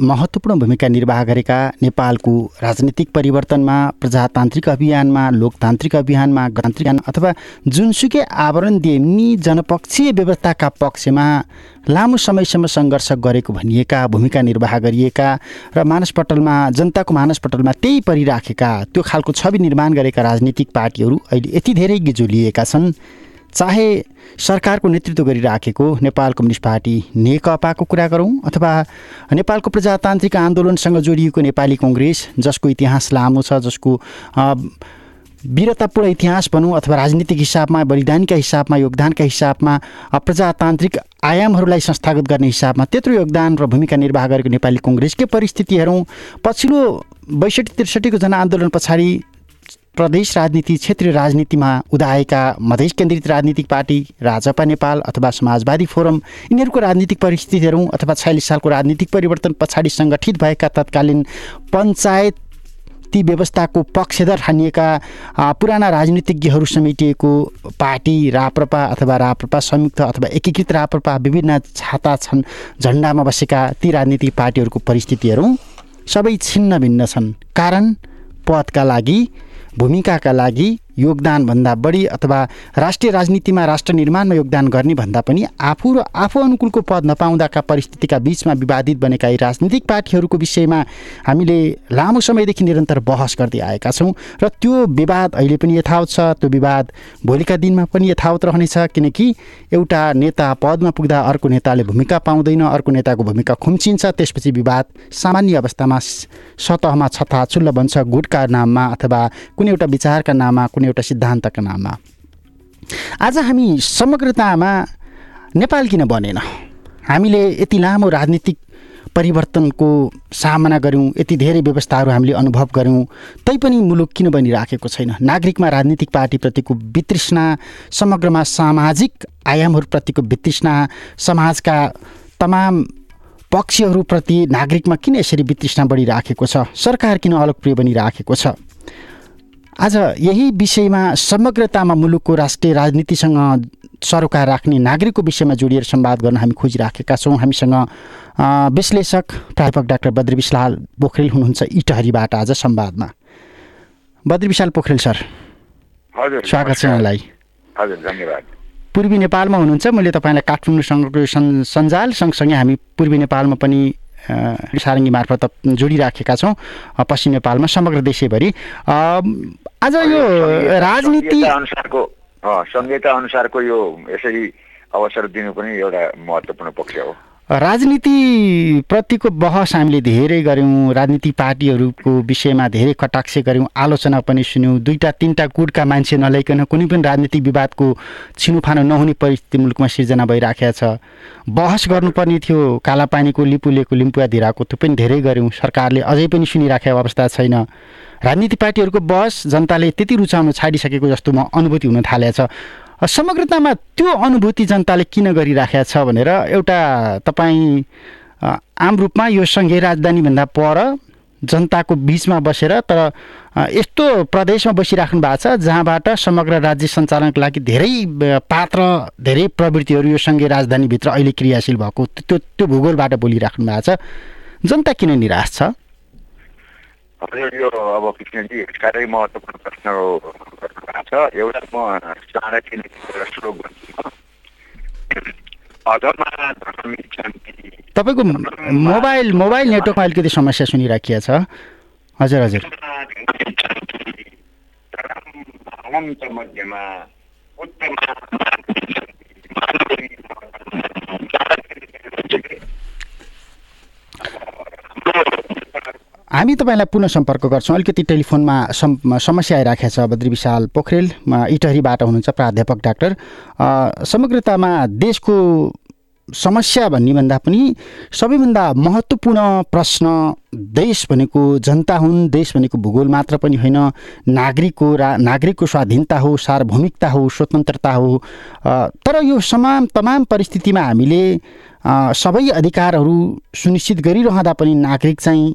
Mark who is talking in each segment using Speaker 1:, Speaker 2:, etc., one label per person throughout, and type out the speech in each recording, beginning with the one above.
Speaker 1: महत्त्वपूर्ण भूमिका निर्वाह गरेका नेपालको राजनीतिक परिवर्तनमा प्रजातान्त्रिक अभियानमा लोकतान्त्रिक अभियानमा गणतान्त्रिक अथवा जुनसुकै आवरण दिए जनपक्षीय व्यवस्थाका पक्षमा लामो समयसम्म सङ्घर्ष गरेको भनिएका भूमिका निर्वाह गरिएका र मानसपटलमा जनताको मानसपटलमा त्यही परिराखेका त्यो खालको छवि निर्माण गरेका राजनीतिक पार्टीहरू अहिले यति धेरै गिजोलिएका छन्। चाहे सरकारको नेतृत्व गरिराखेको नेपाल कम्युनिस्ट पार्टी नेकपाको कुरा गरौँ अथवा नेपालको प्रजातान्त्रिक आन्दोलनसँग जोडिएको नेपाली कङ्ग्रेस जसको इतिहास लामो छ जसको वीरतापूर्ण इतिहास भनौँ अथवा राजनीतिक हिसाबमा बलिदानका हिसाबमा योगदानका हिसाबमा प्रजातान्त्रिक आयामहरूलाई संस्थागत गर्ने हिसाबमा त्यत्रो योगदान र भूमिका निर्वाह गरेको नेपाली कङ्ग्रेसकै परिस्थिति हेरौँ। पछिल्लो बैसठी त्रिसठीको जनआन्दोलन पछाडि प्रदेश राजनीति क्षेत्रीय राजनीतिमा उदाएका मधेस केन्द्रित राजनीतिक पार्टी राजपा नेपाल अथवा समाजवादी फोरम यिनीहरूको राजनीतिक परिस्थिति हेरौँ अथवा छयालिस सालको राजनीतिक परिवर्तन पछाडि सङ्गठित भएका तत्कालीन पञ्चायत ती व्यवस्थाको पक्षधर ठानिएका पुराना राजनीतिज्ञहरू समेटिएको पार्टी राप्रपा अथवा राप्रपा संयुक्त अथवा एकीकृत राप्रपा विभिन्न छाता छन् झन्डामा बसेका ती राजनीतिक पार्टीहरूको परिस्थितिहरू सबै छिन्न भिन्न छन्। कारण पदका लागि भूमिकाका लागि योगदानभन्दा बढी अथवा राष्ट्रिय राजनीतिमा राष्ट्र निर्माणमा योगदान गर्ने भन्दा पनि आफू र आफू अनुकूलको पद नपाउँदाका परिस्थितिका बिचमा विवादित बनेका यी राजनीतिक पार्टीहरूको विषयमा हामीले लामो समयदेखि निरन्तर बहस गर्दै आएका छौँ र त्यो विवाद अहिले पनि यथावत छ त्यो विवाद भोलिका दिनमा पनि यथावत रहनेछ किनकि एउटा नेता पदमा पुग्दा अर्को नेताले भूमिका पाउँदैन अर्को नेताको भूमिका खुम्चिन्छ त्यसपछि विवाद सामान्य अवस्थामा सतहमा छताछुल्ल बन्छ गुटका नाममा अथवा कुनै एउटा विचारका नाममा कुनै एउटा सिद्धान्तका नाममा। आज हामी समग्रतामा नेपाल किन बनेन? हामीले यति लामो राजनीतिक परिवर्तनको सामना गऱ्यौँ यति धेरै व्यवस्थाहरू हामीले अनुभव गऱ्यौँ तैपनि मुलुक किन बनिराखेको छैन? नागरिकमा राजनीतिक पार्टीप्रतिको वितृष्णा समग्रमा सामाजिक आयामहरूप्रतिको वितृष्णा समाजका तमाम पक्षहरूप्रति नागरिकमा किन यसरी वितृष्णा बढिराखेको छ? सरकार किन अलोकप्रिय बनिराखेको छ? आज यही विषयमा समग्रतामा मुलुकको राष्ट्रिय राजनीतिसँग सरोकार राख्ने नागरिकको विषयमा जोडिएर संवाद गर्न हामी खोजिराखेका छौँ। हामीसँग विश्लेषक प्राध्यापक डाक्टर बद्री विशाल पोखरेल हुनुहुन्छ इटहरीबाट आज संवादमा बद्री विशाल पोखरेल सर
Speaker 2: हजुर
Speaker 1: स्वागत छ यहाँलाई।
Speaker 2: हजुर धन्यवाद।
Speaker 1: पूर्वी नेपालमा हुनुहुन्छ मैले तपाईँलाई काठमाडौँसँगको सञ्जाल सँगसँगै हामी पूर्वी नेपालमा पनि सारङ्गी मार्फत जोडिराखेका छौँ पश्चिम नेपालमा समग्र देशैभरि। आज यो राजनीति
Speaker 2: अनुसारको संहिता अनुसारको यो यसरी अवसर दिनु पनि एउटा महत्त्वपूर्ण पक्ष हो।
Speaker 1: राजनीतिप्रतिको बहस हामीले धेरै गऱ्यौँ राजनीतिक पार्टीहरूको विषयमा धेरै कटाक्ष गऱ्यौँ आलोचना पनि सुन्यौँ। दुईवटा तिनवटा गुटका मान्छे नल्याइकन कुनै पनि राजनीतिक विवादको छिनोफानो नहुने परिस्थिति मुलुकमा सिर्जना भइराखेको छ। बहस गर्नुपर्ने थियो कालापानीको लिपुलेको लिम्पुवा धिराको त्यो पनि धेरै गऱ्यौँ। सरकारले अझै पनि सुनिराखेको अवस्था छैन। राजनीतिक पार्टीहरूको बहस जनताले त्यति रुचाउन छाडिसकेको जस्तो म अनुभूति हुन थालेको छ समग्रतामा त्यो अनुभूति जनताले किन गरिराखेका छ भनेर एउटा तपाईँ आम रूपमा यो सङ्घीय राजधानीभन्दा पर जनताको बिचमा बसेर तर यस्तो प्रदेशमा बसिराख्नु भएको छ जहाँबाट समग्र राज्य सञ्चालनको लागि धेरै पात्र धेरै प्रवृत्तिहरू यो सङ्घीय राजधानीभित्र अहिले क्रियाशील भएको त्यो त्यो भूगोलबाट बोलिराख्नु भएको छ। जनता किन निराश छ?
Speaker 2: हजुर यो अब कृष्णजी साह्रै महत्त्वपूर्ण प्रश्न भएको छ। एउटा म चाँडै एउटा श्लोक भन्छु।
Speaker 1: तपाईँको मोबाइल मोबाइल नेटवर्कमा अलिकति समस्या सुनिराखिएको छ। हजुर हजुर।
Speaker 2: मध्यमा उत्तरमा
Speaker 1: हामी तपाईँलाई पुनः सम्पर्क गर्छौँ। अलिकति टेलिफोनमा सम समस्या आइराखेको छ बद्री विशाल पोखरेल इटहरीबाट हुनुहुन्छ प्राध्यापक डाक्टर। समग्रतामा देशको समस्या भन्ने भन्दा पनि सबैभन्दा महत्त्वपूर्ण प्रश्न देश भनेको जनता हुन् देश भनेको भूगोल मात्र पनि होइन। नागरिकको रा नागरिकको स्वाधीनता हो सार्वभौमिकता हो स्वतन्त्रता हो। तर यो तमाम तमाम परिस्थितिमा हामीले सबै अधिकारहरू सुनिश्चित गरिरहँदा पनि नागरिक चाहिँ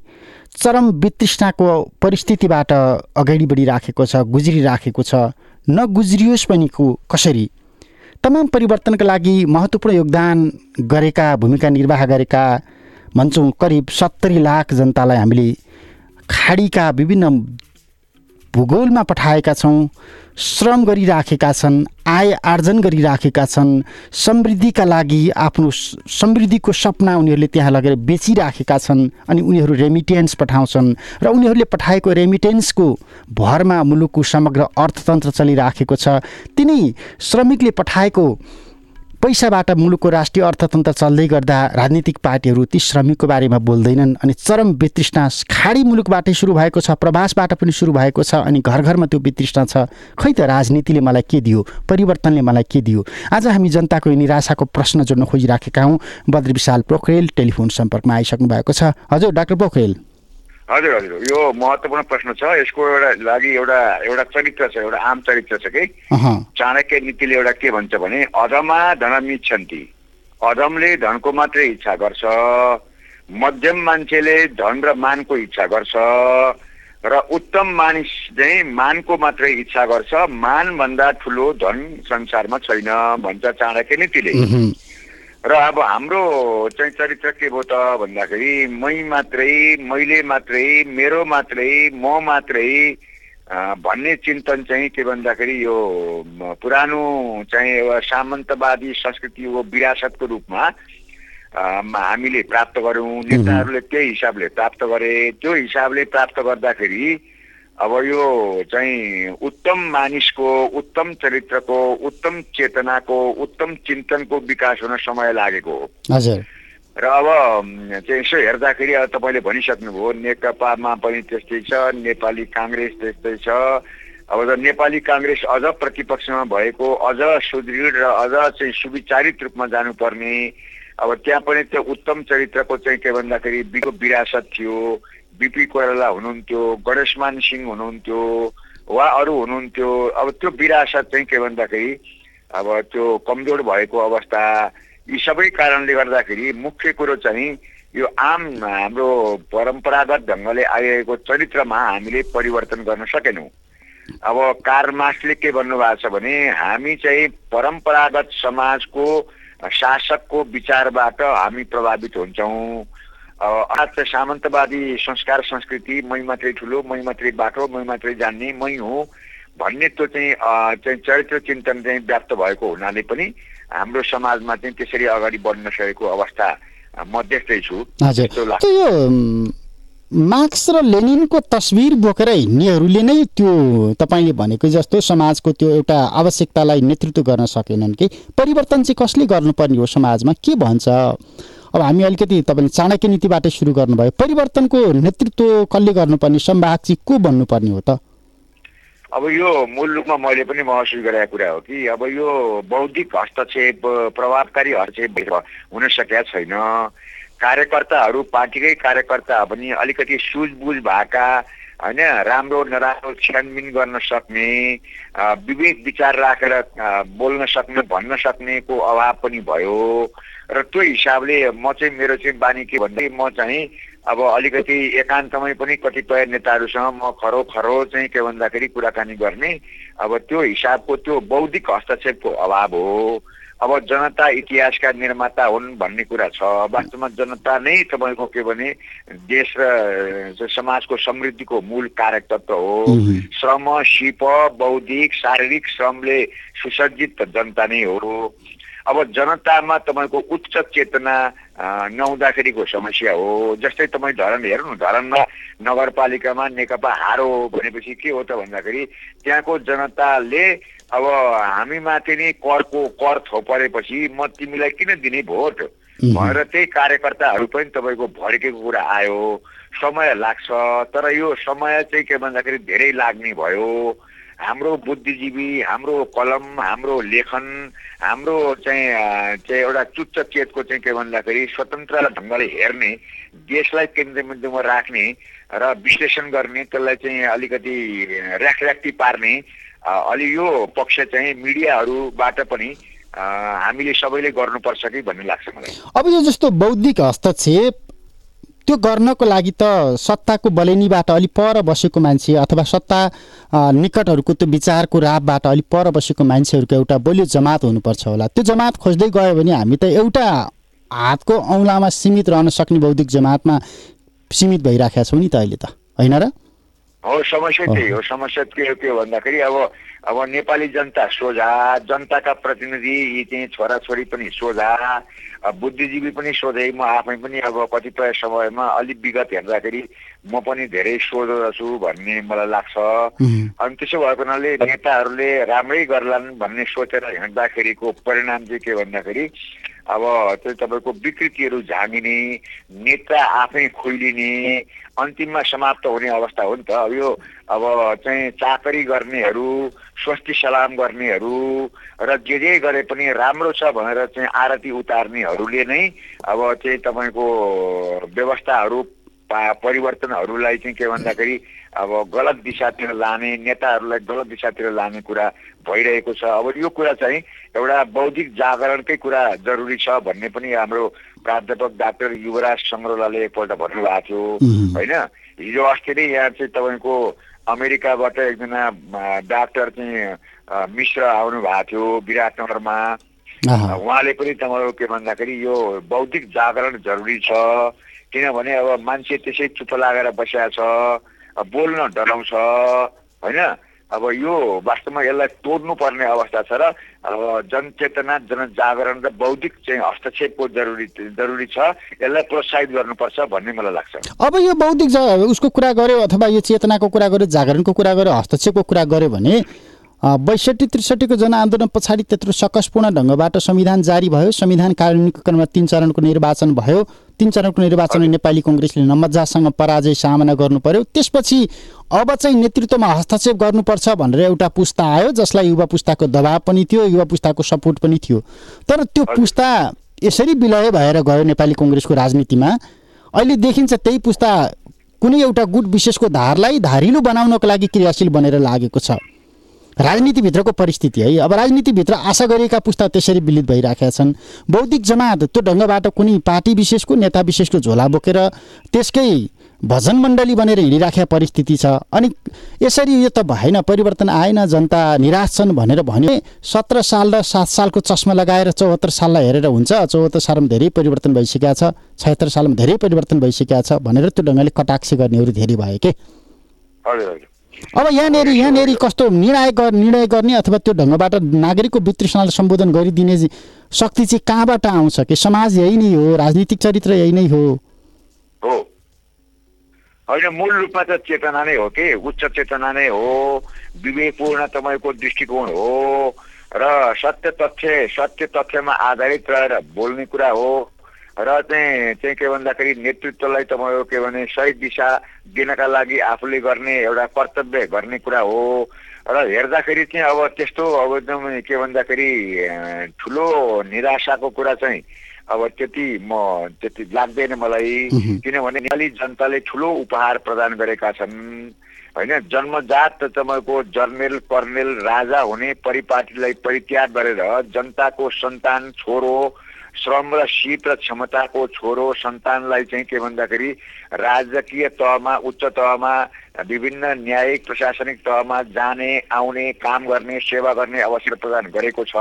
Speaker 1: चरम वितृष्णाको परिस्थितिबाट अगाडि बढिराखेको छ गुज्रिराखेको छ। नगुज्रियोस् पनि को कसरी? तमाम परिवर्तनका लागि महत्त्वपूर्ण योगदान गरेका भूमिका निर्वाह गरेका भन्छौँ करिब सत्तरी लाख जनतालाई हामीले खाडीका विभिन्न भूगोलमा पठाएका छौँ। श्रम गरिराखेका छन् आय आर्जन गरिराखेका छन् समृद्धिका लागि आफ्नो समृद्धिको सपना उनीहरूले त्यहाँ लगेर बेचिराखेका छन् अनि उनीहरू रेमिटेन्स पठाउँछन् र उनीहरूले पठाएको रेमिटेन्सको भरमा मुलुकको समग्र अर्थतन्त्र चलिराखेको छ। तिनै श्रमिकले पठाएको पैसाबाट मुलुकको राष्ट्रिय अर्थतन्त्र चल्दै गर्दा राजनीतिक पार्टीहरू ती श्रमिकको बारेमा बोल्दैनन् अनि चरम वितृष्णा खाडी मुलुकबाटै सुरु भएको छ प्रवासबाट पनि सुरु भएको छ अनि घर घरमा त्यो वितृष्णा छ। खै त राजनीतिले मलाई के दियो? परिवर्तनले मलाई के दियो? आज हामी जनताको निराशाको प्रश्न जोड्न खोजिराखेका हौँ। बद्री विशाल पोखरेल टेलिफोन सम्पर्कमा आइसक्नु भएको छ। हजुर डाक्टर पोखरेल।
Speaker 2: हजुर हजुर। यो महत्त्वपूर्ण प्रश्न छ। यसको एउटा लागि एउटा एउटा चरित्र छ एउटा आम चरित्र छ कि? चाणक्य नीतिले एउटा के भन्छ भने अधमा धनमिच्छन्ति। अधमले धनको मात्रै इच्छा गर्छ। मध्यम मान्छेले धन र मानको इच्छा गर्छ। र उत्तम मानिस चाहिँ मानको मात्रै इच्छा गर्छ। मानभन्दा ठुलो धन संसारमा छैन भन्छ चाणक्य नीतिले। र अब हाम्रो चाहिँ चरित्र के भयो त भन्दाखेरि मै मात्रै मैले मात्रै मेरो मात्रै म मात्रै भन्ने चिन्तन चाहिँ के भन्दाखेरि यो पुरानो चाहिँ एउटा सामन्तवादी संस्कृतिको विरासतको रूपमा हामीले प्राप्त गऱ्यौँ नेताहरूले त्यही हिसाबले प्राप्त गरे। त्यो हिसाबले प्राप्त गर्दाखेरि अब यो चाहिँ उत्तम मानिसको उत्तम चरित्रको उत्तम चेतनाको उत्तम चिन्तनको विकास हुन समय लागेको हो।
Speaker 1: हजुर।
Speaker 2: र अब चाहिँ यसो हेर्दाखेरि अब तपाईँले भनिसक्नुभयो नेकपामा पनि त्यस्तै छ नेपाली काङ्ग्रेस त्यस्तै छ। अब त नेपाली काङ्ग्रेस अझ प्रतिपक्षमा भएको अझ सुदृढ र अझ चाहिँ सुविचारित रूपमा जानुपर्ने अब त्यहाँ पनि त्यो उत्तम चरित्रको चाहिँ के भन्दाखेरि विरासत थियो। बिपी कोइराला हुनुहुन्थ्यो गणेशमान सिंह हुनुहुन्थ्यो वा अरू हुनुहुन्थ्यो। अब त्यो विरासत चाहिँ के भन्दाखेरि अब त्यो कमजोर भएको अवस्था यी सबै कारणले गर्दाखेरि मुख्य कुरो चाहिँ यो आम हाम्रो परम्परागत ढङ्गले आइरहेको चरित्रमा हामीले परिवर्तन गर्न सकेनौँ। अब कार्ल मार्क्सले के भन्नुभएको छ भने हामी चाहिँ परम्परागत समाजको शासकको विचारबाट हामी प्रभावित हुन्छौँ। आज सामन्तवादी संस्कार संस्कृति मै मात्रै ठुलो मै मात्रै बाटो मै मात्रै जान्ने मै हुँ भन्ने त्यो चाहिँ चाहिँ चरित्र चिन्तन चाहिँ व्याप्त भएको हुनाले पनि हाम्रो समाजमा चाहिँ त्यसरी अगाडि बढ्न सकेको अवस्था म देख्दैछु
Speaker 1: यो मार्क्स र लेनिनको तस्बिर बोकेर हिँड्नेहरूले नै त्यो तपाईँले भनेको जस्तो समाजको त्यो एउटा आवश्यकतालाई नेतृत्व गर्न सकेनन् कि? परिवर्तन चाहिँ कसले गर्नुपर्ने हो समाजमा? के भन्छ? अब हामी अलिकति तपाईँले चाणक्य नीतिबाटै सुरु गर्नुभयो। परिवर्तनको नेतृत्व कसले गर्नुपर्ने? सम्वाहक चाहिँ को बन्नुपर्ने हो त?
Speaker 2: अब यो मूल रूपमा मैले पनि महसुस गरेको कुरा हो कि अब यो बौद्धिक हस्तक्षेप प्रभावकारी हस्तक्षेप हुन सकेका छैन। कार्यकर्ताहरू पार्टीकै कार्यकर्ता पनि अलिकति सुझबुझ भएका होइन राम्रो नराम्रो छानबिन गर्न सक्ने विवेक विचार राखेर बोल्न सक्ने भन्न सक्नेको अभाव पनि भयो। र त्यो हिसाबले म चाहिँ मेरो चाहिँ बानी के भन्दै म चाहिँ अब अलिकति एकान्तमै पनि कतिपय नेताहरूसँग म खरो खरो चाहिँ के भन्दाखेरि कुराकानी गर्ने। अब त्यो हिसाबको त्यो बौद्धिक हस्तक्षेपको अभाव हो। अब जनता इतिहासका निर्माता हुन् भन्ने कुरा छ। वास्तवमा जनता नै तपाईँको के भने देश र समाजको समृद्धिको मूल कारक तत्व हो। श्रम सिप बौद्धिक शारीरिक श्रमले सुसज्जित जनता नै हो। अब जनतामा तपाईँको उच्च चेतना नहुँदाखेरिको समस्या हो। जस्तै तपाईँ धरान हेर्नु धरानमा नगरपालिकामा नेकपा हारो भनेपछि के हो त भन्दाखेरि त्यहाँको जनताले अब हामीमाथि नै करको कर थोपरेपछि म तिमीलाई किन दिने भोट? भनेर त्यही कार्यकर्ताहरू पनि तपाईँको भड्केको कुरा आयो। समय लाग्छ तर यो समय चाहिँ के भन्दाखेरि धेरै लाग्ने भयो। हाम्रो बुद्धिजीवी हाम्रो कलम हाम्रो लेखन हाम्रो चाहिँ चाहिँ एउटा चुच्च चेतको चाहिँ के भन्दाखेरि स्वतन्त्र ढङ्गले हेर्ने देशलाई केन्द्रबिन्दुमा राख्ने र विश्लेषण गर्ने त्यसलाई चाहिँ अलिकति ऱ्याखऱ्याक्टी पार्ने अलि यो पक्ष चाहिँ मिडियाहरूबाट पनि हामीले सबैले गर्नुपर्छ कि भन्ने लाग्छ मलाई।
Speaker 1: अब यो जस्तो बौद्धिक हस्तक्षेप त्यो गर्नको लागि त सत्ताको बलेनीबाट अलिक पर बसेको मान्छे अथवा सत्ता निकटहरूको त्यो विचारको रापबाट अलिक पर बसेको मान्छेहरूको एउटा बलियो जमात हुनुपर्छ होला। त्यो जमात खोज्दै गयो भने हामी त एउटा हातको औँलामा सीमित रहन सक्ने बौद्धिक जमातमा सीमित भइराखेका छौँ नि त अहिले त। होइन र?
Speaker 2: हो समस्या त्यही हो। समस्या के हो के हो भन्दाखेरि अब अब नेपाली जनता सोझा जनताका प्रतिनिधि यी चाहिँ छोराछोरी पनि सोझा बुद्धिजीवी पनि सोझै म आफै पनि अब कतिपय समयमा अलिक विगत हेर्दाखेरि म पनि धेरै सोझो छु भन्ने मलाई लाग्छ। अनि त्यसो भएको हुनाले नेताहरूले राम्रै गर्लान् भन्ने सोचेर हिँड्दाखेरिको परिणाम चाहिँ के भन्दाखेरि अब त्यो तपाईँको विकृतिहरू झामिने नेता आफै खुइलिने अन्तिममा समाप्त हुने अवस्था हो नि त। अब यो अब चाहिँ चाकरी गर्नेहरू स्वस्ति सलाम गर्नेहरू र जे जे गरे पनि राम्रो छ भनेर चाहिँ आरती उतार्नेहरूले नै अब चाहिँ तपाईँको व्यवस्थाहरू परिवर्तनहरूलाई चाहिँ के भन्दाखेरि अब गलत दिशातिर लाने नेताहरूलाई गलत दिशातिर लाने कुरा भइरहेको छ। अब यो कुरा चाहिँ एउटा बौद्धिक जागरणकै कुरा जरुरी छ भन्ने पनि हाम्रो प्राध्यापक डाक्टर युवराज सङ्ग्रौलाले एकपल्ट भन्नुभएको थियो। होइन? हिजो अस्ति नै यहाँ चाहिँ तपाईँको अमेरिकाबाट एकजना डाक्टर चाहिँ मिश्र आउनु भएको थियो विराटनगरमा। उहाँले पनि तपाईँको के भन्दाखेरि यो बौद्धिक जागरण जरुरी छ। किनभने अब मान्छे त्यसै चुप लागेर बसिया छ बोल्न डराउँछ। होइन? अब यो वास्तवमा यसलाई तोड्नु पर्ने अवस्था छ र अब जनचेतना जनजागरण र बौद्धिक चाहिँ हस्तक्षेपको जरुरी जरुरी छ। यसलाई प्रोत्साहित गर्नुपर्छ भन्ने मलाई लाग्छ।
Speaker 1: अब यो बौद्धिक उसको कुरा गर्यो अथवा यो चेतनाको कुरा गर्यो जागरणको कुरा गर्यो हस्तक्षेपको कुरा गर्यो भने बैसठी त्रिसठीको जनआन्दोलन पछाडि त्यत्रो सकसपूर्ण ढङ्गबाट संविधान जारी भयो। संविधान कार्यान्वयनको क्रममा तिन चरणको निर्वाचन भयो। तिन चरणको निर्वाचन नेपाली कङ्ग्रेसले नमजासँग पराजय सामना गर्नु पर्यो। त्यसपछि अब चाहिँ नेतृत्वमा हस्तक्षेप गर्नुपर्छ भनेर एउटा पुस्ता आयो जसलाई युवा पुस्ताको दबाव पनि थियो युवा पुस्ताको सपोर्ट पनि थियो। तर त्यो पुस्ता यसरी विलय भएर गयो नेपाली कङ्ग्रेसको राजनीतिमा। अहिले देखिन्छ त्यही पुस्ता कुनै एउटा गुट विशेषको धारलाई धारिलो बनाउनको लागि क्रियाशील बनेर लागेको छ। राजनीतिभित्रको परिस्थिति है। अब राजनीतिभित्र आशा गरेका पुस्ता त्यसरी विलित भइराखेका छन्। बौद्धिक जमात त्यो ढङ्गबाट कुनै पार्टी विशेषको नेता विशेषको झोला बोकेर त्यसकै भजन मण्डली बनेर हिँडिराखेका परिस्थिति छ। अनि यसरी यो त भएन परिवर्तन आएन जनता निराश छन् भनेर भने सत्र साल र सात सालको चस्मा लगाएर चौहत्तर साललाई हेरेर हुन्छ। चौहत्तर सालमा धेरै परिवर्तन भइसकेका छ छयत्तर सालमा धेरै परिवर्तन भइसकेका छ भनेर त्यो ढङ्गले कटाक्ष गर्नेहरू धेरै भए के अब यहाँनिर यहाँनिर कस्तो निर्णय निर्णय गर्ने अथवा त्यो ढङ्गबाट नागरिकको वितृष्णालाई सम्बोधन गरिदिने शक्ति चाहिँ कहाँबाट आउँछ? कि समाज यही नै हो? राजनीतिक चरित्र यही नै हो।
Speaker 2: होइन मूल रूपमा त चेतना नै हो कि? उच्च चेतना नै हो। विवेकपूर्ण तपाईँको दृष्टिकोण हो। र सत्य तथ्य सत्य तथ्यमा आधारित रहेर बोल्ने कुरा हो। र चाहिँ चाहिँ के भन्दाखेरि नेतृत्वलाई तपाईँको के भने सही दिशा दिनका लागि आफूले गर्ने एउटा कर्तव्य गर्ने कुरा हो। र हेर्दाखेरि चाहिँ अब त्यस्तो अब एकदम के भन्दाखेरि ठुलो निराशाको कुरा चाहिँ अब त्यति म त्यति लाग्दैन मलाई। किनभने नेपाली जनताले ठुलो उपहार प्रदान गरेका छन्। होइन जन्मजात तपाईँको जर्नेल कर्नेल राजा हुने परिपाटीलाई परित्याग गरेर जनताको सन्तान छोरो श्रम र शीत र क्षमताको छोरो सन्तानलाई चाहिँ के भन्दाखेरि राजकीय तहमा उच्च तहमा विभिन्न न्यायिक प्रशासनिक तहमा जाने आउने काम गर्ने सेवा गर्ने अवसर प्रदान गरेको छ।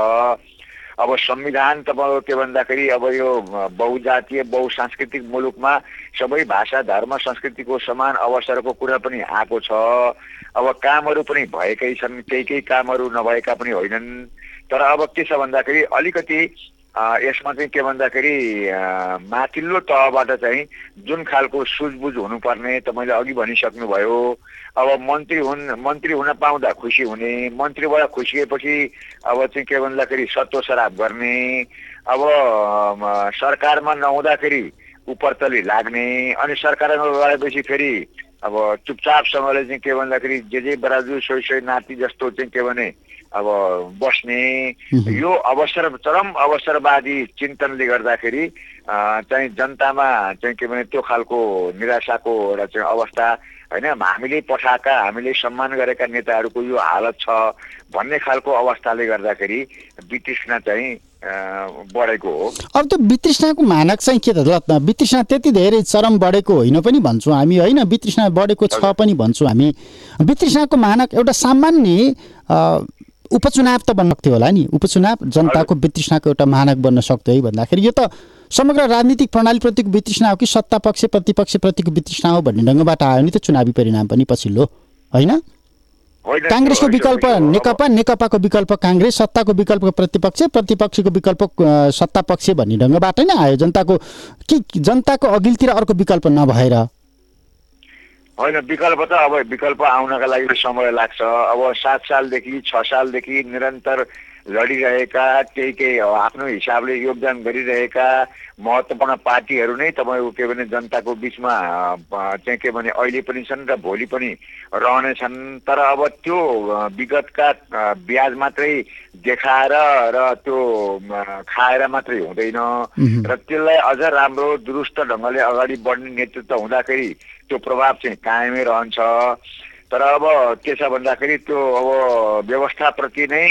Speaker 2: अब संविधान तपाईँको के भन्दाखेरि अब यो बहुजातीय बहुसांस्कृतिक मुलुकमा सबै भाषा धर्म संस्कृतिको समान अवसरको कुरा पनि आएको छ। अब कामहरू पनि भएकै छन् केही केही कामहरू नभएका पनि होइनन्। तर अब के छ भन्दाखेरि अलिकति यसमा चाहिँ के भन्दाखेरि माथिल्लो तहबाट चाहिँ जुन खालको सुझबुझ हुनुपर्ने तपाईँले अघि भनिसक्नुभयो। अब मन्त्री हुन् मन्त्री हुन पाउँदा खुसी हुने मन्त्रीबाट खुसिएपछि अब चाहिँ के भन्दाखेरि सत्तो सराप गर्ने अब सरकारमा नहुँदाखेरि उपरतली लाग्ने अनि सरकारमा गएपछि फेरि अब चुपचापसँगले चाहिँ के भन्दाखेरि जे जे बराजु सोही सोही नाति जस्तो चाहिँ के भने अब बस्ने यो अवसर चरम अवसरवादी चिन्तनले गर्दाखेरि चाहिँ जनतामा चाहिँ के भने त्यो खालको निराशाको एउटा चाहिँ अवस्था होइन? हामीले पठाएका हामीले सम्मान गरेका नेताहरूको यो हालत छ भन्ने खालको अवस्थाले गर्दाखेरि वितृष्णा चाहिँ बढेको हो।
Speaker 1: अब त्यो वितृष्णाको मानक चाहिँ के त? ल वितृष्णा त्यति धेरै चरम बढेको होइन पनि भन्छौँ हामी होइन? वितृष्णा बढेको छ पनि भन्छौँ हामी। वितृष्णाको मानक एउटा सामान्य उपचुनाव त बन्न सक्थ्यो होला नि। उपचुनाव जनताको वितृष्णाको एउटा मानक बन्न सक्थ्यो है भन्दाखेरि। यो त समग्र राजनीतिक प्रणालीप्रतिको वितृष्णा हो कि सत्ता पक्ष प्रतिपक्षप्रतिको वितृष्णा हो भन्ने ढङ्गबाट आयो नि त चुनावी परिणाम पनि पछिल्लो होइन? काङ्ग्रेसको विकल्प नेकपा नेकपाको विकल्प काङ्ग्रेस सत्ताको विकल्प प्रतिपक्ष प्रतिपक्षको विकल्प सत्ता पक्ष भन्ने ढङ्गबाट नै आयो। जनताको कि जनताको अघिल्तिर अर्को विकल्प नभएर
Speaker 2: होइन विकल्प त अब विकल्प आउनका लागि समय लाग्छ। अब सात सालदेखि छ सालदेखि निरन्तर लडिरहेका केही केही आफ्नो हिसाबले योगदान गरिरहेका महत्त्वपूर्ण पार्टीहरू नै तपाईँको के भने जनताको बिचमा चाहिँ के भने अहिले पनि छन् र भोलि पनि रहनेछन्। तर अब त्यो विगतका ब्याज मात्रै देखाएर र त्यो खाएर मात्रै हुँदैन। र त्यसलाई अझ राम्रो दुरुस्त ढङ्गले अगाडि बढ्ने नेतृत्व हुँदाखेरि त्यो प्रभाव चाहिँ कायमै रहन्छ। तर अब के छ भन्दाखेरि त्यो अब व्यवस्थाप्रति नै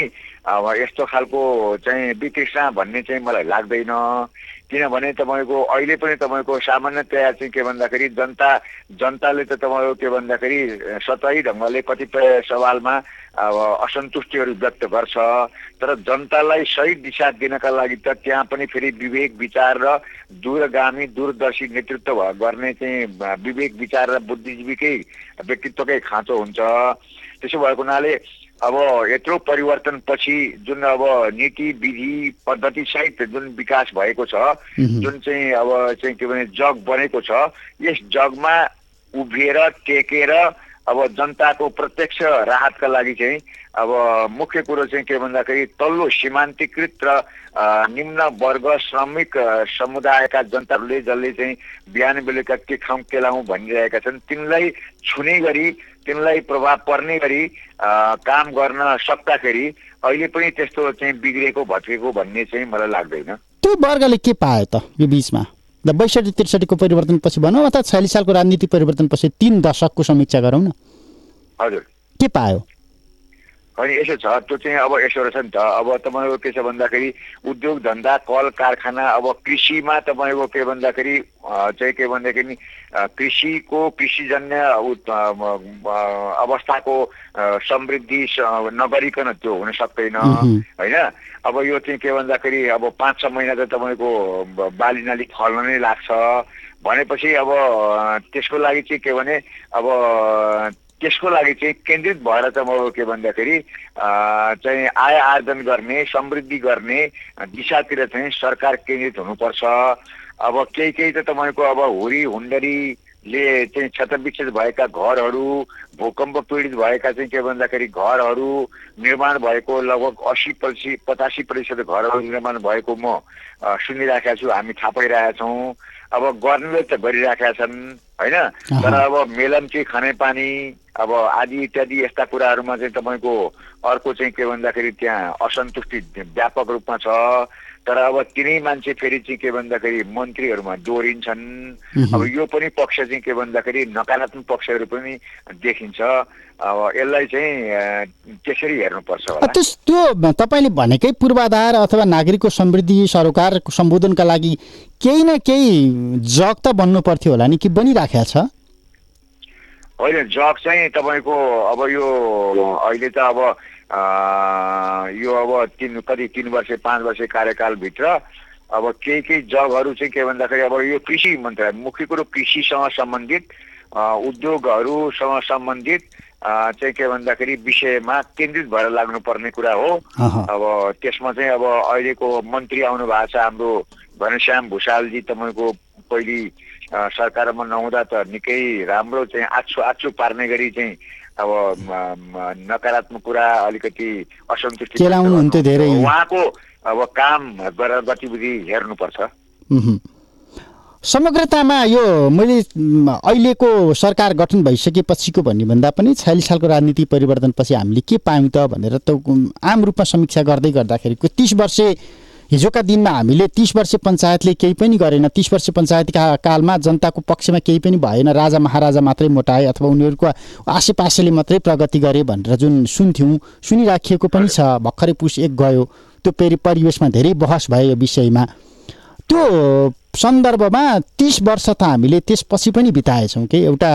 Speaker 2: अब यस्तो खालको चाहिँ वितृष्णा भन्ने चाहिँ मलाई लाग्दैन किनभने तपाईँको अहिले पनि तपाईँको सामान्यतया चाहिँ के भन्दाखेरि जनता जनताले त तपाईँको के भन्दाखेरि सतही ढङ्गले कतिपय सवालमा अब असन्तुष्टिहरू व्यक्त गर्छ तर जनतालाई सही दिशा दिनका लागि त त्यहाँ पनि फेरि विवेक विचार र दूरगामी दूरदर्शी नेतृत्व गर्ने चाहिँ विवेक विचार र बुद्धिजीवीकै व्यक्तित्वकै खाँचो हुन्छ। त्यसो भएको हुनाले अब यत्रो परिवर्तनपछि जुन अब नीति विधि पद्धति सहित जुन विकास भएको छ जुन चाहिँ अब चाहिँ के भने जग बनेको छ यस जगमा उभिएर टेकेर अब जनताको प्रत्यक्ष राहतका लागि चाहिँ अब मुख्य कुरो चाहिँ के भन्दाखेरि तल्लो सीमान्तकृत र निम्न वर्ग श्रमिक समुदायका जनताहरूले जसले चाहिँ बिहान बेलुका के खाउँ के लाउँ भनिरहेका छन् तिनलाई छुने गरी तिनलाई प्रभाव पर्ने गरी काम गर्न सक्दाखेरि अहिले पनि त्यस्तो चाहिँ बिग्रेको भत्केको भन्ने चाहिँ मलाई लाग्दैन।
Speaker 1: त्यो वर्गले के पायो त यो बिचमा? ल बैसठी त्रिसठीको परिवर्तनपछि भनौँ अथवा छयालिस सालको राजनीति परिवर्तनपछि तिन दशकको समीक्षा गरौँ न।
Speaker 2: हजुर।
Speaker 1: के पायो?
Speaker 2: अनि यसो छ त्यो चाहिँ अब यसो रहेछ नि त। अब तपाईँको के छ भन्दाखेरि उद्योग धन्दा कल कारखाना अब कृषिमा तपाईँको के भन्दाखेरि चाहिँ के भन्दाखेरि कृषिको कृषिजन्य अवस्थाको समृद्धि नगरिकन त्यो हुन सक्दैन होइन? अब यो चाहिँ के भन्दाखेरि अब पाँच छ महिना त तपाईँको बाली नाली फल्न नै लाग्छ। भनेपछि अब त्यसको लागि चाहिँ के भने अब त्यसको लागि चाहिँ केन्द्रित भएर चाहिँ म के भन्दाखेरि चाहिँ आय आर्जन गर्ने समृद्धि गर्ने दिशातिर चाहिँ सरकार केन्द्रित हुनुपर्छ। अब केही केही त तपाईँको अब हुरी हुन्डरीले चाहिँ क्षतविक्षत भएका घरहरू भूकम्प पीडित भएका चाहिँ के भन्दाखेरि घरहरू निर्माण भएको लगभग अस्सी प्रतिशत पचासी प्रतिशत घरहरू निर्माण भएको म अ, सुनिराखेका छु हामी थाहा पाइरहेका छौँ। अब गर्नेले त गरिराखेका छन् होइन? तर अब मेलम्ची खानेपानी अब आदि इत्यादि यस्ता कुराहरूमा चाहिँ तपाईँको अर्को चाहिँ के भन्दाखेरि त्यहाँ असन्तुष्टि व्यापक रूपमा छ। तर अब तिनै मान्छे फेरि चाहिँ के भन्दाखेरि मन्त्रीहरूमा दोहोरिन्छन् अब यो पनि पक्ष चाहिँ के भन्दाखेरि नकारात्मक पक्षहरू पनि देखिन्छ। अब यसलाई चाहिँ त्यसरी हेर्नुपर्छ
Speaker 1: त्यस त्यो तपाईँले भनेकै पूर्वाधार अथवा नागरिकको समृद्धि सरोकारको सम्बोधनका लागि केही न केही जग त बन्नु पर्थ्यो होला नि कि बनिराखेको छ?
Speaker 2: होइन जग चाहिँ तपाईँको अब यो अहिले त अब यो अब तिन कति तिन वर्ष पाँच वर्ष कार्यकालभित्र अब केही केही जगहरू चाहिँ के भन्दाखेरि अब यो कृषि मन्त्रालय मुख्य कुरो कृषिसँग सम्बन्धित उद्योगहरूसँग सम्बन्धित चाहिँ के भन्दाखेरि विषयमा केन्द्रित भएर लाग्नुपर्ने कुरा हो। अब त्यसमा चाहिँ अब अहिलेको मन्त्री आउनु भएको छ हाम्रो घनश्याम भूषालजी तपाईँको पहिले सरकारमा नहुँदा त निकै राम्रो चाहिँ आछु आछु पार्ने गरी चाहिँ अब नकारात्मक कुरा अलिकति असन्तुष्टि। उहाँको अब काम गरेर गतिविधि हेर्नुपर्छ।
Speaker 1: समग्रतामा यो मैले अहिलेको सरकार गठन भइसकेपछिको भन्ने भन्दा पनि छयालिस सालको राजनीति परिवर्तनपछि हामीले के पायौँ त भनेर त आम रूपमा समीक्षा गर्दै गर्दाखेरिको तिस वर्षे हिजोका दिनमा हामीले तिस वर्ष पञ्चायतले केही पनि गरेन। तिस वर्ष पञ्चायतका कालमा जनताको पक्षमा केही पनि भएन। राजा महाराजा मात्रै मोटाए अथवा उनीहरूको आसेपासेले मात्रै प्रगति गरे भनेर जुन सुन्थ्यौँ सुनिराखिएको पनि छ। भर्खरै पुस एक गयो। त्यो पेरि परिवेशमा धेरै बहस भयो यो विषयमा। त्यो सन्दर्भमा तिस वर्ष त हामीले त्यसपछि पनि बिताएछौँ कि? एउटा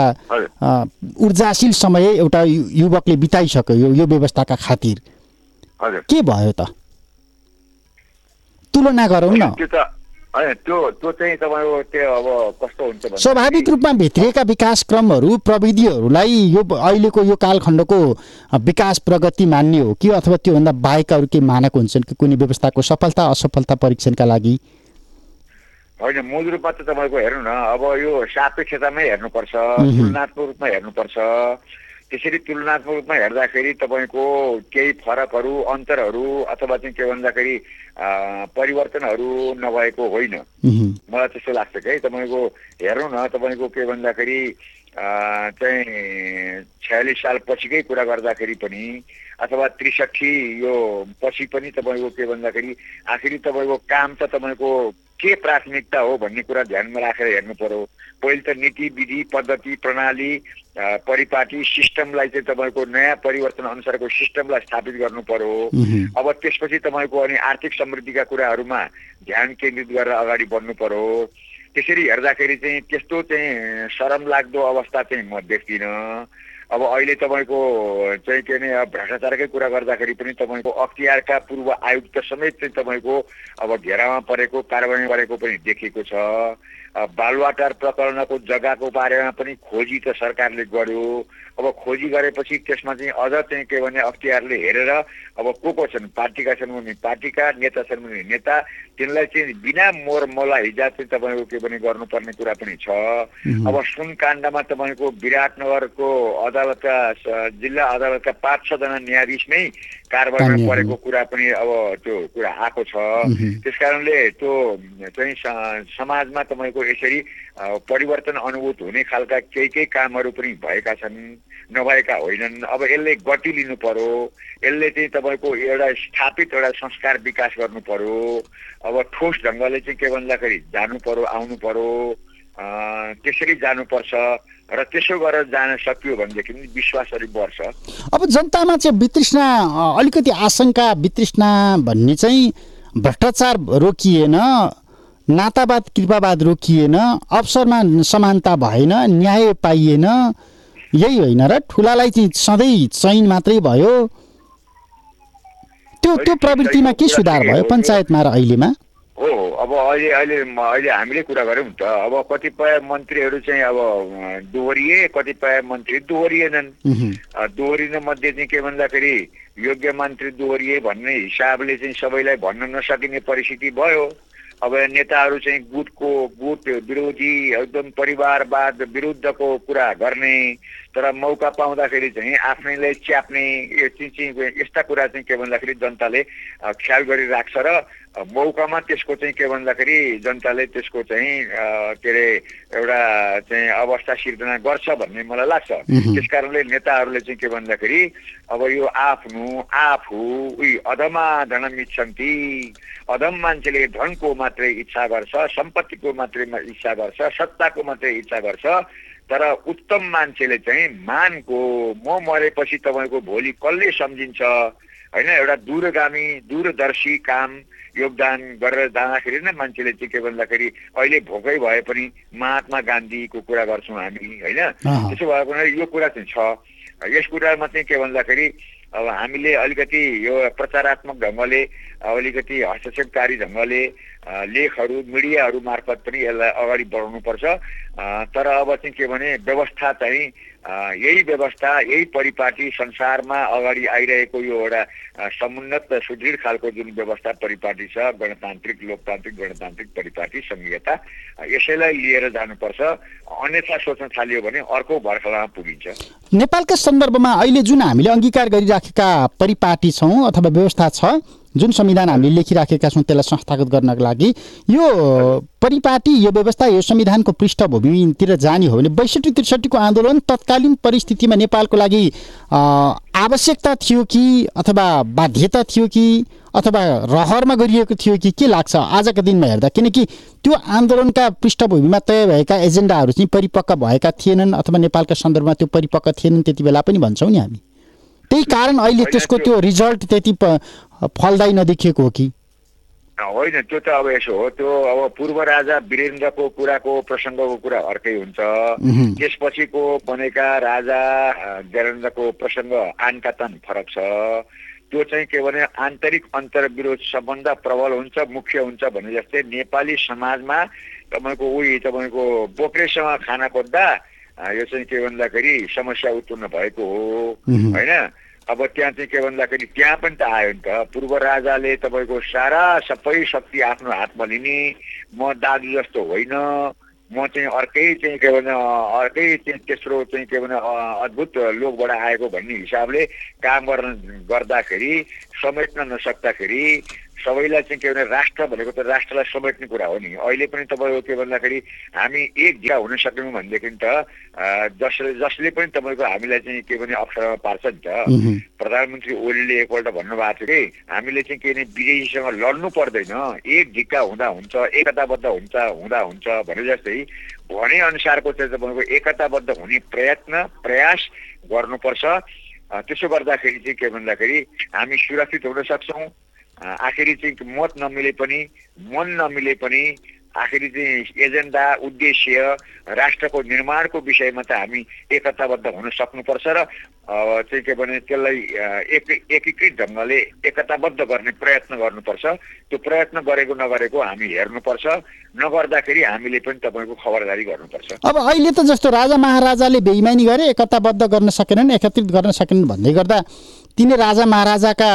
Speaker 1: ऊर्जाशील समय एउटा युवकले बिताइसक्यो यो व्यवस्थाका खातिर। के भयो त?
Speaker 2: कस्तो हुन्छ भन्दाखेरि-
Speaker 1: स्वाभाविक रूपमा भित्रिएका विकास क्रमहरू प्रविधिहरूलाई यो अहिलेको यो कालखण्डको विकास प्रगति मान्ने हो कि अथवा त्योभन्दा बाहेक अरू के मानक हुन्छन् कि कुनै व्यवस्थाको सफलता असफलता परीक्षणका लागि?
Speaker 2: होइन मूल रूपमा त तपाईँको हेर्नु न अब यो सापेक्षतामै हेर्नुपर्छ तुलनात्मक रूपमा हेर्नुपर्छ। त्यसरी तुलनात्मक रूपमा हेर्दाखेरि तपाईँको केही फरकहरू अन्तरहरू अथवा चाहिँ के भन्दाखेरि परिवर्तनहरू नभएको होइन। मलाई त्यस्तो लाग्छ कि तपाईँको हेर्नु न तपाईँको के भन्दाखेरि चाहिँ छयालिस साल पछिकै कुरा गर्दाखेरि पनि अथवा त्रिसठी यो पछि पनि तपाईँको के भन्दाखेरि आखिरी तपाईँको काम त तपाईँको के प्राथमिकता हो भन्ने कुरा ध्यानमा राखेर हेर्नु पर्यो। पहिले त नीति विधि पद्धति प्रणाली परिपाटी सिस्टमलाई चाहिँ तपाईँको नयाँ परिवर्तन अनुसारको सिस्टमलाई स्थापित गर्नु पर्यो। अब त्यसपछि तपाईँको अनि आर्थिक समृद्धिका कुराहरूमा ध्यान केन्द्रित गरेर अगाडि बढ्नु पर्यो। त्यसरी हेर्दाखेरि चाहिँ त्यस्तो चाहिँ सरम लाग्दो अवस्था चाहिँ म देख्दिनँ। अब अहिले तपाईँको चाहिँ के अब भ्रष्टाचारकै कुरा गर्दाखेरि पनि तपाईँको अख्तियारका पूर्व आयुक्त समेत चाहिँ तपाईँको अब घेरामा परेको कारवाही गरेको पनि देखिएको छ। बालुवाटार प्रकरणको जग्गाको बारेमा पनि खोजी त सरकारले गर्यो। अब खोजी गरेपछि त्यसमा चाहिँ अझ चाहिँ के भने अख्तियारले हेरेर अब को को छन्? पार्टीका छन् भने पार्टीका नेता छन् भने नेता। तिनलाई चाहिँ बिना मोर मोला हिजा चाहिँ तपाईँको के भने गर्नुपर्ने कुरा पनि छ। अब सुन काण्डमा तपाईँको विराटनगरको अदालतका जिल्ला अदालतका पाँच छजना न्यायाधीश नै
Speaker 1: तानिएको।
Speaker 2: परेको कुरा पनि अब त्यो कुरा आएको छ। त्यस कारणले त्यो चाहिँ समाजमा तपाईँको यसरी परिवर्तन अनुभूत हुने खालका केही केही कामहरू पनि भएका छन् नभएका होइनन्। अब यसले गति लिनु पर्यो। यसले चाहिँ तपाईँको एउटा स्थापित एउटा संस्कार विकास गर्नु पर्यो। अब ठोस ढङ्गले चाहिँ के भन्दाखेरि जानु पर्यो आउनु पर्यो। त्यसरी जानुपर्छ। र त्यसो गरेर जान सकियो भनेदेखि विश्वास अलिक बढ्छ।
Speaker 1: अब जनतामा चाहिँ वितृष्णा अलिकति आशंका वितृष्णा भन्ने चाहिँ भ्रष्टाचार रोकिएन नातावाद कृपावाद रोकिएन अवसरमा समानता भएन न्याय पाइएन यही होइन र ठुलालाई चाहिँ सधैँ चैन मात्रै भयो। त्यो त्यो प्रवृत्तिमा के सुधार भयो पञ्चायतमा र अहिलेमा?
Speaker 2: हो अब अहिले अहिले अहिले हामीले कुरा गऱ्यौँ त. अब कतिपय मन्त्रीहरू चाहिँ अब दोहोरिए कतिपय मन्त्री दोहोरिएनन् दोहोरिन मध्ये चाहिँ के भन्दाखेरि योग्य मन्त्री दोहोरिए भन्ने हिसाबले चाहिँ सबैलाई भन्न नसकिने परिस्थिति भयो। अब नेताहरू चाहिँ गुटको गुट विरोधी एकदम परिवारवाद विरुद्धको कुरा गर्ने तर मौका पाउँदाखेरि चाहिँ आफ्नैलाई च्याप्ने यस्ता कुरा चाहिँ के भन्दाखेरि जनताले ख्याल गरिराख्छ र मौकामा त्यसको चाहिँ के भन्दाखेरि जनताले त्यसको चाहिँ के अरे एउटा चाहिँ अवस्था सिर्जना गर्छ भन्ने मलाई लाग्छ। त्यस कारणले नेताहरूले चाहिँ के भन्दाखेरि अब यो आफ्नो आफू उही अधमा धनम इच्छन्ति अधम मान्छेले धनको मात्रै इच्छा गर्छ सम्पत्तिको मात्रै इच्छा गर्छ सत्ताको मात्रै इच्छा गर्छ। तर उत्तम मान्छेले चाहिँ मानको म मरेपछि तपाईँको भोलि कसले सम्झिन्छ? होइन एउटा दूरगामी दूरदर्शी काम योगदान गरेर जाँदाखेरि नै मान्छेले चाहिँ के भन्दाखेरि अहिले भोकै भए पनि महात्मा गान्धीको कुरा गर्छौँ हामी होइन। त्यसो भएको हुनाले यो कुरा चाहिँ छ यस कुरामा चाहिँ के भन्दाखेरि अब हामीले अलिकति यो प्रचारात्मक ढङ्गले अलिकति हस्तक्षेपकारी ढङ्गले लेखहरू मिडियाहरू मार्फत पनि यसलाई अगाडि बढाउनुपर्छ तर अब चाहिँ के भने व्यवस्था चाहिँ यही व्यवस्था यही परिपाटी संसारमा अगाडि आइरहेको यो एउटा समुन्नत र सुदृढ खालको जुन व्यवस्था परिपाटी छ गणतान्त्रिक लोकतान्त्रिक गणतान्त्रिक परिपाटी सङ्घीयता यसैलाई लिएर जानुपर्छ। अन्यथा सोच्न थालियो भने अर्को भर्खलामा पुगिन्छ।
Speaker 1: नेपालका सन्दर्भमा अहिले जुन हामीले अङ्गीकार गरिराखेका परिपाटी छौँ अथवा व्यवस्था छ जुन संविधान हामीले लेखिराखेका छौँ त्यसलाई संस्थागत गर्नको लागि यो परिपाटी यो व्यवस्था यो संविधानको पृष्ठभूमितिर जाने हो भने बैसठी त्रिसठीको आन्दोलन तत्कालीन परिस्थितिमा नेपालको लागि आवश्यकता थियो कि अथवा बाध्यता थियो कि अथवा रहरमा गरिएको थियो कि के लाग्छ आजका दिनमा हेर्दा? किनकि त्यो आन्दोलनका पृष्ठभूमिमा तय भएका एजेन्डाहरू चाहिँ परिपक्व भएका थिएनन् अथवा नेपालका सन्दर्भमा त्यो परिपक्व थिएनन् त्यति बेला पनि भन्छौँ नि हामी। त्यही कारण अहिले त्यसको
Speaker 2: त्यो-
Speaker 1: रिजल्ट त्यति फलदायी नदेखिएको हो कि?
Speaker 2: होइन त्यो त अब यसो हो त्यो अब पूर्व राजा वीरेन्द्रको कुराको प्रसङ्गको कुरा अर्कै हुन्छ। त्यसपछिको बनेका राजा ज्ञानेन्द्रको प्रसङ्ग आनका तन फरक छ। त्यो चाहिँ के भने आन्तरिक अन्तर्विरोध सबभन्दा प्रबल हुन्छ मुख्य हुन्छ भने जस्तै नेपाली समाजमा तपाईँको उही तपाईँको बोक्रेसँग खाना खोज्दा यो चाहिँ के भन्दाखेरि समस्या उत्पन्न भएको हो। होइन? अब त्यहाँ चाहिँ के भन्दाखेरि त्यहाँ पनि त आयो नि त। पूर्व राजाले तपाईँको सारा सबै शक्ति आफ्नो हातमा लिने म दाजु जस्तो होइन। म चाहिँ अर्कै चाहिँ के भने अ, अर्कै चाहिँ तेस्रो चाहिँ के भने अ, अद्भुत लोकबाट आएको भन्ने हिसाबले काम गर्न गर्दाखेरि समेट्न नसक्दाखेरि सबैलाई चाहिँ के भने राष्ट्र भनेको त राष्ट्रलाई समेट्ने कुरा हो नि। अहिले पनि तपाईँको के भन्दाखेरि हामी एक जिल्ला हुन सक्यौँ भनेदेखि त जसले जसले पनि तपाईँको हामीलाई चाहिँ के भने अप्सरमा पार्छ नि त। प्रधानमन्त्री ओलीले एकपल्ट भन्नुभएको थियो कि हामीले चाहिँ के भने विदेशीसँग लड्नु पर्दैन। एक ढिक्का हुँदा हुन्छ एकताबद्ध हुन्छ हुँदा हुन्छ भने जस्तै भने अनुसारको चाहिँ तपाईँको एकताबद्ध हुने प्रयत्न प्रयास गर्नुपर्छ। त्यसो गर्दाखेरि चाहिँ के भन्दाखेरि हामी सुरक्षित हुन सक्छौँ। आखिरी चाहिँ मत नमिले पनि मन नमिले पनि आखिरी चाहिँ एजेन्डा उद्देश्य राष्ट्रको निर्माणको विषयमा त हामी एकताबद्ध हुन सक्नुपर्छ र चाहिँ के भने त्यसलाई एक एकीकृत ढङ्गले एकताबद्ध गर्ने प्रयत्न गर्नुपर्छ। त्यो प्रयत्न गरेको नगरेको हामी हेर्नुपर्छ। नगर्दाखेरि हामीले पनि तपाईँको खबरदारी गर्नुपर्छ।
Speaker 1: अब अहिले त जस्तो राजा महाराजाले बेइमानी गरे एकताबद्ध गर्न सकेनन् एकत्रित गर्न सकेनन् भन्दै गर्दा तिनी राजा महाराजाका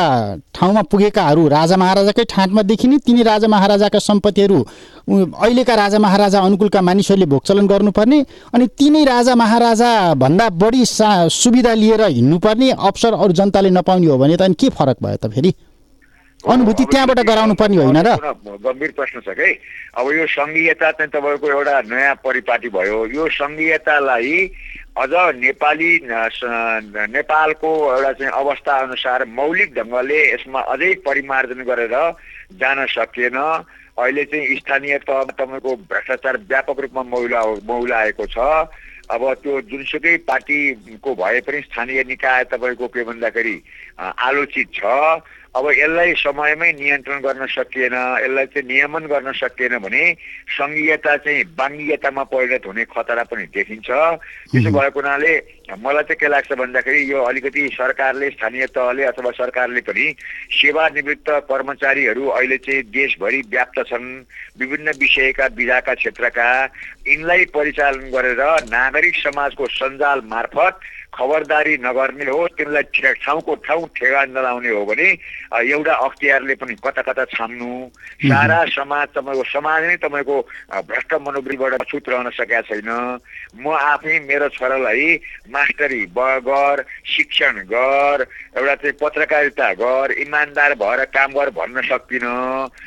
Speaker 1: ठाउँमा पुगेकाहरू राजा महाराजाकै ठाँटमा देखिने तिनी राजा महाराजाका सम्पत्तिहरू अहिलेका राजा महाराजा अनुकूलका मानिसहरूले भोगचलन गर्नुपर्ने अनि तिनै राजा महाराजा भन्दा बढी सा सुविधा लिएर हिँड्नुपर्ने अवसर अरू जनताले नपाउने हो भने त अनि के फरक भयो त फेरि? अनुभूति त्यहाँबाट गराउनु पर्ने होइन र।
Speaker 2: गम्भीर प्रश्न छ कि? अब यो सङ्घीयता चाहिँ तपाईँको एउटा नयाँ परिपाटी भयो। यो सङ्घीयतालाई अझ नेपाली नेपालको एउटा चाहिँ अवस्था अनुसार मौलिक ढङ्गले यसमा अझै परिमार्जन गरेर जान सकिएन। अहिले चाहिँ स्थानीय तहमा तपाईँको भ्रष्टाचार व्यापक रूपमा मौला मौलाएको छ। अब त्यो जुनसुकै पार्टीको भए पनि स्थानीय निकाय तपाईँको के भन्दाखेरि आलोचित छ। अब यसलाई समयमै नियन्त्रण गर्न सकिएन यसलाई चाहिँ नियमन गर्न सकिएन भने सङ्घीयता चाहिँ बाङ्गीयतामा परिणत हुने खतरा पनि देखिन्छ। त्यसो भएको हुनाले मलाई चाहिँ के लाग्छ भन्दाखेरि यो अलिकति सरकारले स्थानीय तहले अथवा सरकारले पनि सेवानिवृत्त कर्मचारीहरू अहिले चाहिँ देशभरि व्याप्त छन्। विभिन्न विषयका विधाका क्षेत्रका यिनलाई परिचालन गरेर नागरिक समाजको सञ्जाल मार्फत खबरदारी नगर्ने हो तिनलाई ठाउँको ठाउँ ठेगान नलाउने हो भने एउटा अख्तियारले पनि कता कता छाम्नु सारा समाज तपाईँको समाज नै तपाईँको भ्रष्ट मनोवृत्तिबाट छुट रहन सकेका छैन। म आफै मेरो छोरालाई मास्टरी गर शिक्षण गर एउटा चाहिँ पत्रकारिता गर इमान्दार भएर काम गर भन्न सक्दिनँ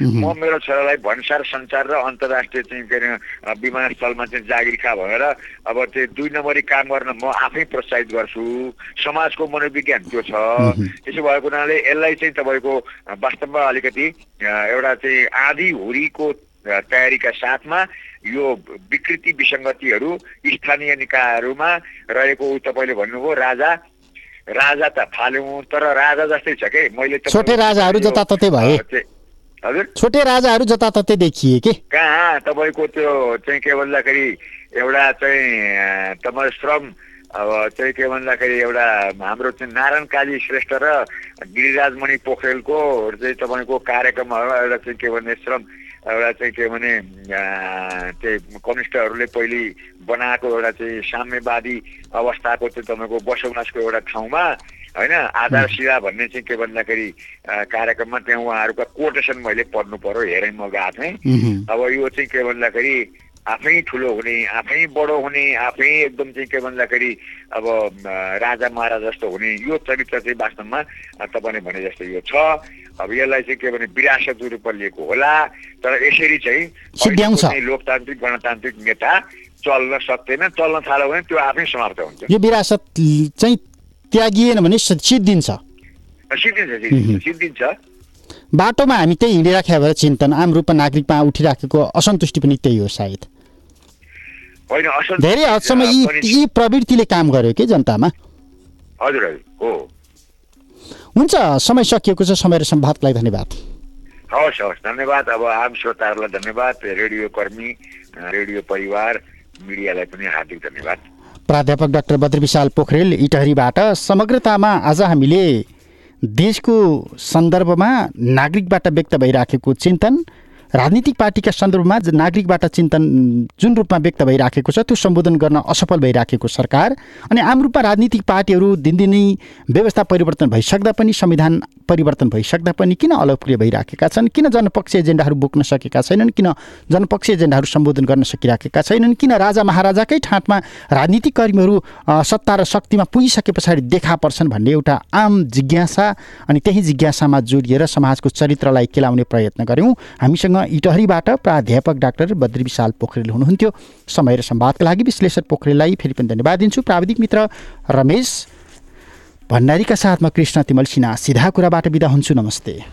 Speaker 2: म मेरो छोरालाई भन्सार संसार र अन्तर्राष्ट्रिय चाहिँ के अरे विमानस्थलमा चाहिँ जागिर खा भनेर अब त्यो दुई नम्बरी काम गर्न म आफै प्रोत्साहित गर्छु समाजको मनोविज्ञान त्यो छ त्यसो भएको हुनाले यसलाई चाहिँ तपाईँको वास्तवमा अलिकति एउटा चाहिँ आधी हुरीको तयारीका साथमा यो विकृति विसङ्गतिहरू स्थानीय निकायहरूमा रहेको तपाईँले भन्नुभयो राजा। राजा त फाल्यौँ तर राजा जस्तै छ के? मैले
Speaker 1: छोटे राजाहरू जताततै भए।
Speaker 2: हजुर?
Speaker 1: छोटे राजाहरू जताततै देखिए के?
Speaker 2: कहाँ? तपाईँको त्यो चाहिँ के भन्दाखेरि एउटा चाहिँ तपाईँ श्रम अब चाहिँ के भन्दाखेरि एउटा हाम्रो चाहिँ नारायण काजी श्रेष्ठ र गिरिराजमणि पोखरेलको चाहिँ तपाईँको कार्यक्रमहरू एउटा चाहिँ के भन्ने श्रम एउटा चाहिँ के भने त्यही कम्युनिस्टहरूले पहिले बनाएको एउटा चाहिँ साम्यवादी अवस्थाको चाहिँ तपाईँको बसोबासको एउटा ठाउँमा होइन आधारशिला भन्ने चाहिँ के भन्दाखेरि कार्यक्रममा त्यहाँ उहाँहरूका कोटेसन मैले पढ्नु पर्यो हेरेँ म गएको थिएँ। अब यो चाहिँ के भन्दाखेरि आफै ठुलो हुने आफै बडो हुने आफै एकदम चाहिँ के भन्दाखेरि अब राजा महाराजा जस्तो हुने यो चरित्र चाहिँ वास्तवमा तपाईँले भने जस्तो यो छ। अब यसलाई चाहिँ के भने विरासत रूपमा लिएको होला। तर यसरी चाहिँ लोकतान्त्रिक गणतान्त्रिक नेता चल्न सक्दैन चल्न थाल्यो भने त्यो आफै समाप्त हुन्छ।
Speaker 1: यो विरासत चाहिँ त्यागिएन भने सिद्धिन्छ।
Speaker 2: सिद्धिन्छ सिद्धिन्छ
Speaker 1: बाटोमा हामी त्यही हिँडिराखेका भएर चिन्तन आम रूपमा नागरिकमा उठिराखेको असन्तुष्टि पनि त्यही हो सायद।
Speaker 2: होइन
Speaker 1: धेरै हदसम्म यी यी प्रवृत्तिले काम गर्यो कि जनतामा?
Speaker 2: हजुर हजुर हो।
Speaker 1: हुन्छ समय सकिएको छ समय र सम्वादको लागि धन्यवाद।
Speaker 2: हवस् हवस् धन्यवाद। अब आम श्रोताहरूलाई धन्यवाद रेडियो कर्मी रेडियो परिवार मिडियालाई पनि हार्दिक धन्यवाद।
Speaker 1: प्राध्यापक डाक्टर बद्रविशाल पोखरेल इटहरीबाट समग्रतामा आज हामीले देशको सन्दर्भमा नागरिकबाट व्यक्त भइराखेको चिन्तन राजनीतिक पार्टीका सन्दर्भमा नागरिकबाट चिन्तन जुन रूपमा व्यक्त भइराखेको छ त्यो सम्बोधन गर्न असफल भइराखेको सरकार अनि आम रूपमा राजनीतिक पार्टीहरू दिनदिनै व्यवस्था परिवर्तन भइसक्दा पनि संविधान परिवर्तन भइसक्दा पनि किन अलोकप्रिय भइराखेका छन्? किन जनपक्षीय एजेन्डाहरू बोक्न सकेका छैनन्? किन जनपक्षीय एजेन्डाहरू सम्बोधन गर्न सकिराखेका छैनन्? किन राजा महाराजाकै ठाँटमा राजनीतिक कर्मीहरू सत्ता र शक्तिमा पुगिसके पछाडि देखा पर्छन् भन्ने एउटा आम जिज्ञासा अनि त्यही जिज्ञासामा जोडिएर समाजको चरित्रलाई केलाउने प्रयत्न गऱ्यौँ। हामीसँग इटहरीबाट प्राध्यापक डाक्टर बद्री विशाल पोखरेल हुनुहुन्थ्यो। समय र सम्वादका लागि विश्लेषक पोखरेललाई फेरि पनि धन्यवाद दिन्छु। प्राविधिक मित्र रमेश भण्डारीका साथमा कृष्ण तिमल सिन्हा सिधा कुराबाट बिदा हुन्छु। नमस्ते।